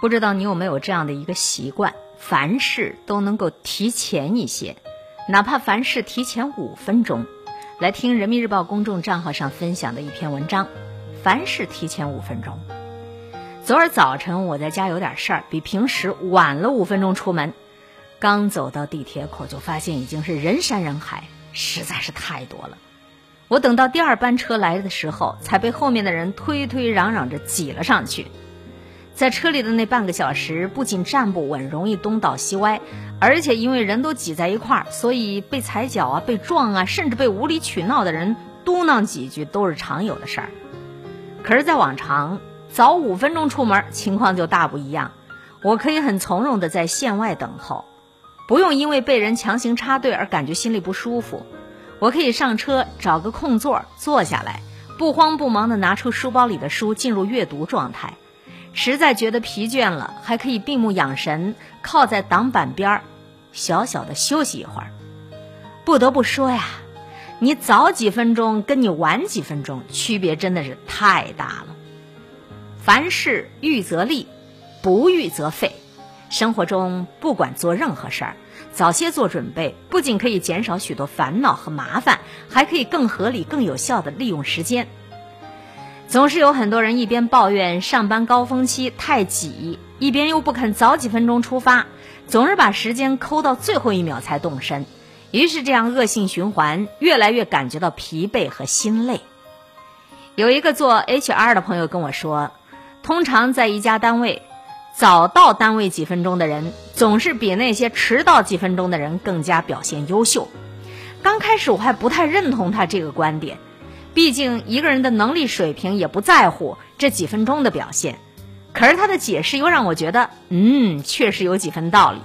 不知道你有没有这样的一个习惯，凡事都能够提前一些，哪怕凡事提前五分钟。来听人民日报公众账号上分享的一篇文章，凡事提前五分钟。昨儿早晨我在家有点事儿，比平时晚了五分钟出门，刚走到地铁口就发现已经是人山人海，实在是太多了。我等到第二班车来的时候，才被后面的人推推嚷嚷着挤了上去。在车里的那半个小时，不仅站不稳，容易东倒西歪，而且因为人都挤在一块儿，所以被踩脚啊、被撞啊，甚至被无理取闹的人嘟囔几句都是常有的事儿。可是，在往常早五分钟出门，情况就大不一样。我可以很从容地在线外等候，不用因为被人强行插队而感觉心里不舒服。我可以上车找个空座坐下来，不慌不忙地拿出书包里的书，进入阅读状态。实在觉得疲倦了，还可以闭目养神，靠在挡板边儿，小小的休息一会儿。不得不说呀，你早几分钟跟你晚几分钟区别真的是太大了。凡事预则立，不预则废。生活中不管做任何事儿，早些做准备，不仅可以减少许多烦恼和麻烦，还可以更合理、更有效的利用时间。总是有很多人一边抱怨上班高峰期太挤，一边又不肯早几分钟出发，总是把时间抠到最后一秒才动身，于是这样恶性循环，越来越感觉到疲惫和心累。有一个做 HR 的朋友跟我说，通常在一家单位，早到单位几分钟的人，总是比那些迟到几分钟的人更加表现优秀。刚开始我还不太认同他这个观点。毕竟一个人的能力水平也不在乎这几分钟的表现，可是他的解释又让我觉得，嗯，确实有几分道理。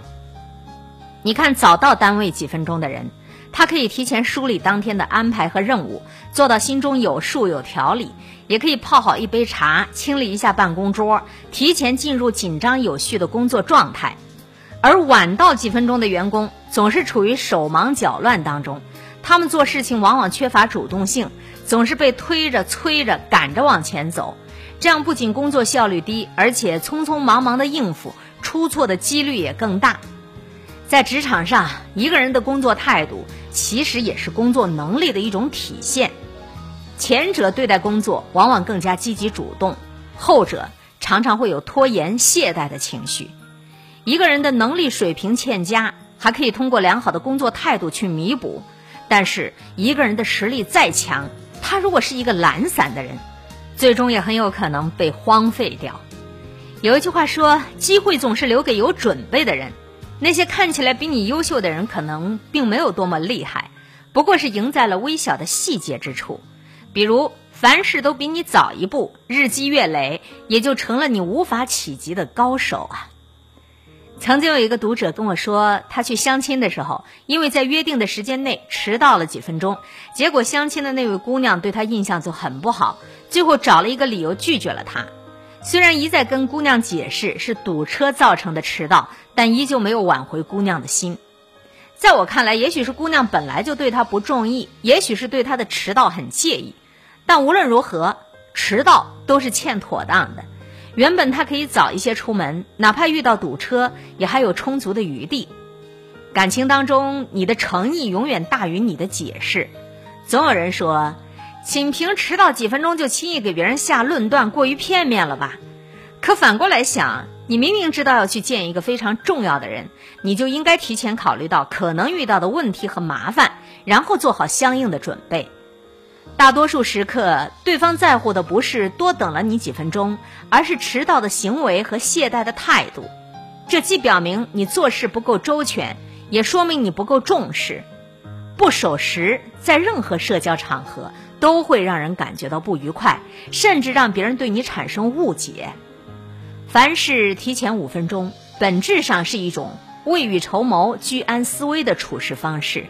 你看，早到单位几分钟的人，他可以提前梳理当天的安排和任务，做到心中有数有条理；也可以泡好一杯茶，清理一下办公桌，提前进入紧张有序的工作状态。而晚到几分钟的员工，总是处于手忙脚乱当中，他们做事情往往缺乏主动性。总是被推着、催着、赶着往前走，这样不仅工作效率低，而且匆匆忙忙的应付，出错的几率也更大。在职场上，一个人的工作态度其实也是工作能力的一种体现。前者对待工作往往更加积极主动，后者常常会有拖延、懈怠的情绪。一个人的能力水平欠佳，还可以通过良好的工作态度去弥补；但是一个人的实力再强，他如果是一个懒散的人，最终也很有可能被荒废掉。有一句话说：“机会总是留给有准备的人。”那些看起来比你优秀的人，可能并没有多么厉害，不过是赢在了微小的细节之处。比如，凡事都比你早一步，日积月累，也就成了你无法企及的高手啊。曾经有一个读者跟我说，他去相亲的时候，因为在约定的时间内迟到了几分钟，结果相亲的那位姑娘对他印象就很不好，最后找了一个理由拒绝了他。虽然一再跟姑娘解释是堵车造成的迟到，但依旧没有挽回姑娘的心。在我看来，也许是姑娘本来就对他不中意，也许是对他的迟到很介意，但无论如何，迟到都是欠妥当的。原本他可以早一些出门，哪怕遇到堵车，也还有充足的余地。感情当中，你的诚意永远大于你的解释。总有人说，仅凭迟到几分钟就轻易给别人下论断，过于片面了吧？可反过来想，你明明知道要去见一个非常重要的人，你就应该提前考虑到可能遇到的问题和麻烦，然后做好相应的准备。大多数时刻，对方在乎的不是多等了你几分钟，而是迟到的行为和懈怠的态度。这既表明你做事不够周全，也说明你不够重视。不守时，在任何社交场合都会让人感觉到不愉快，甚至让别人对你产生误解。凡事提前五分钟，本质上是一种未雨绸缪、居安思危的处事方式。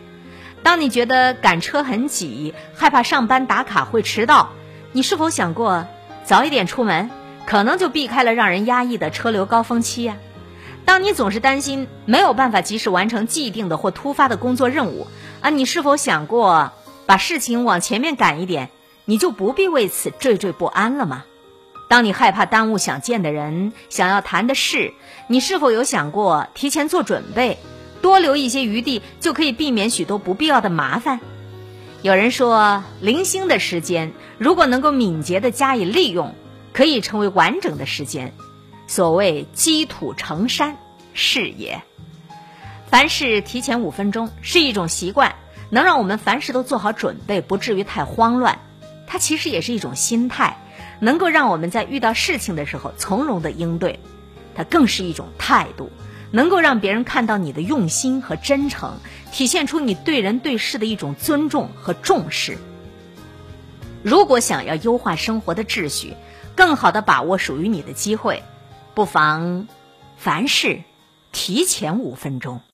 当你觉得赶车很挤，害怕上班打卡会迟到，你是否想过早一点出门，可能就避开了让人压抑的车流高峰期呀？当你总是担心没有办法及时完成既定的或突发的工作任务，啊，你是否想过把事情往前面赶一点，你就不必为此惴惴不安了吗？当你害怕耽误想见的人、想要谈的事，你是否有想过提前做准备，多留一些余地，就可以避免许多不必要的麻烦？有人说，零星的时间如果能够敏捷的加以利用，可以成为完整的时间。所谓积土成山，是也。凡事提前五分钟是一种习惯，能让我们凡事都做好准备，不至于太慌乱。它其实也是一种心态。能够让我们在遇到事情的时候从容的应对，它更是一种态度，能够让别人看到你的用心和真诚，体现出你对人对事的一种尊重和重视。如果想要优化生活的秩序，更好的把握属于你的机会，不妨凡事提前五分钟。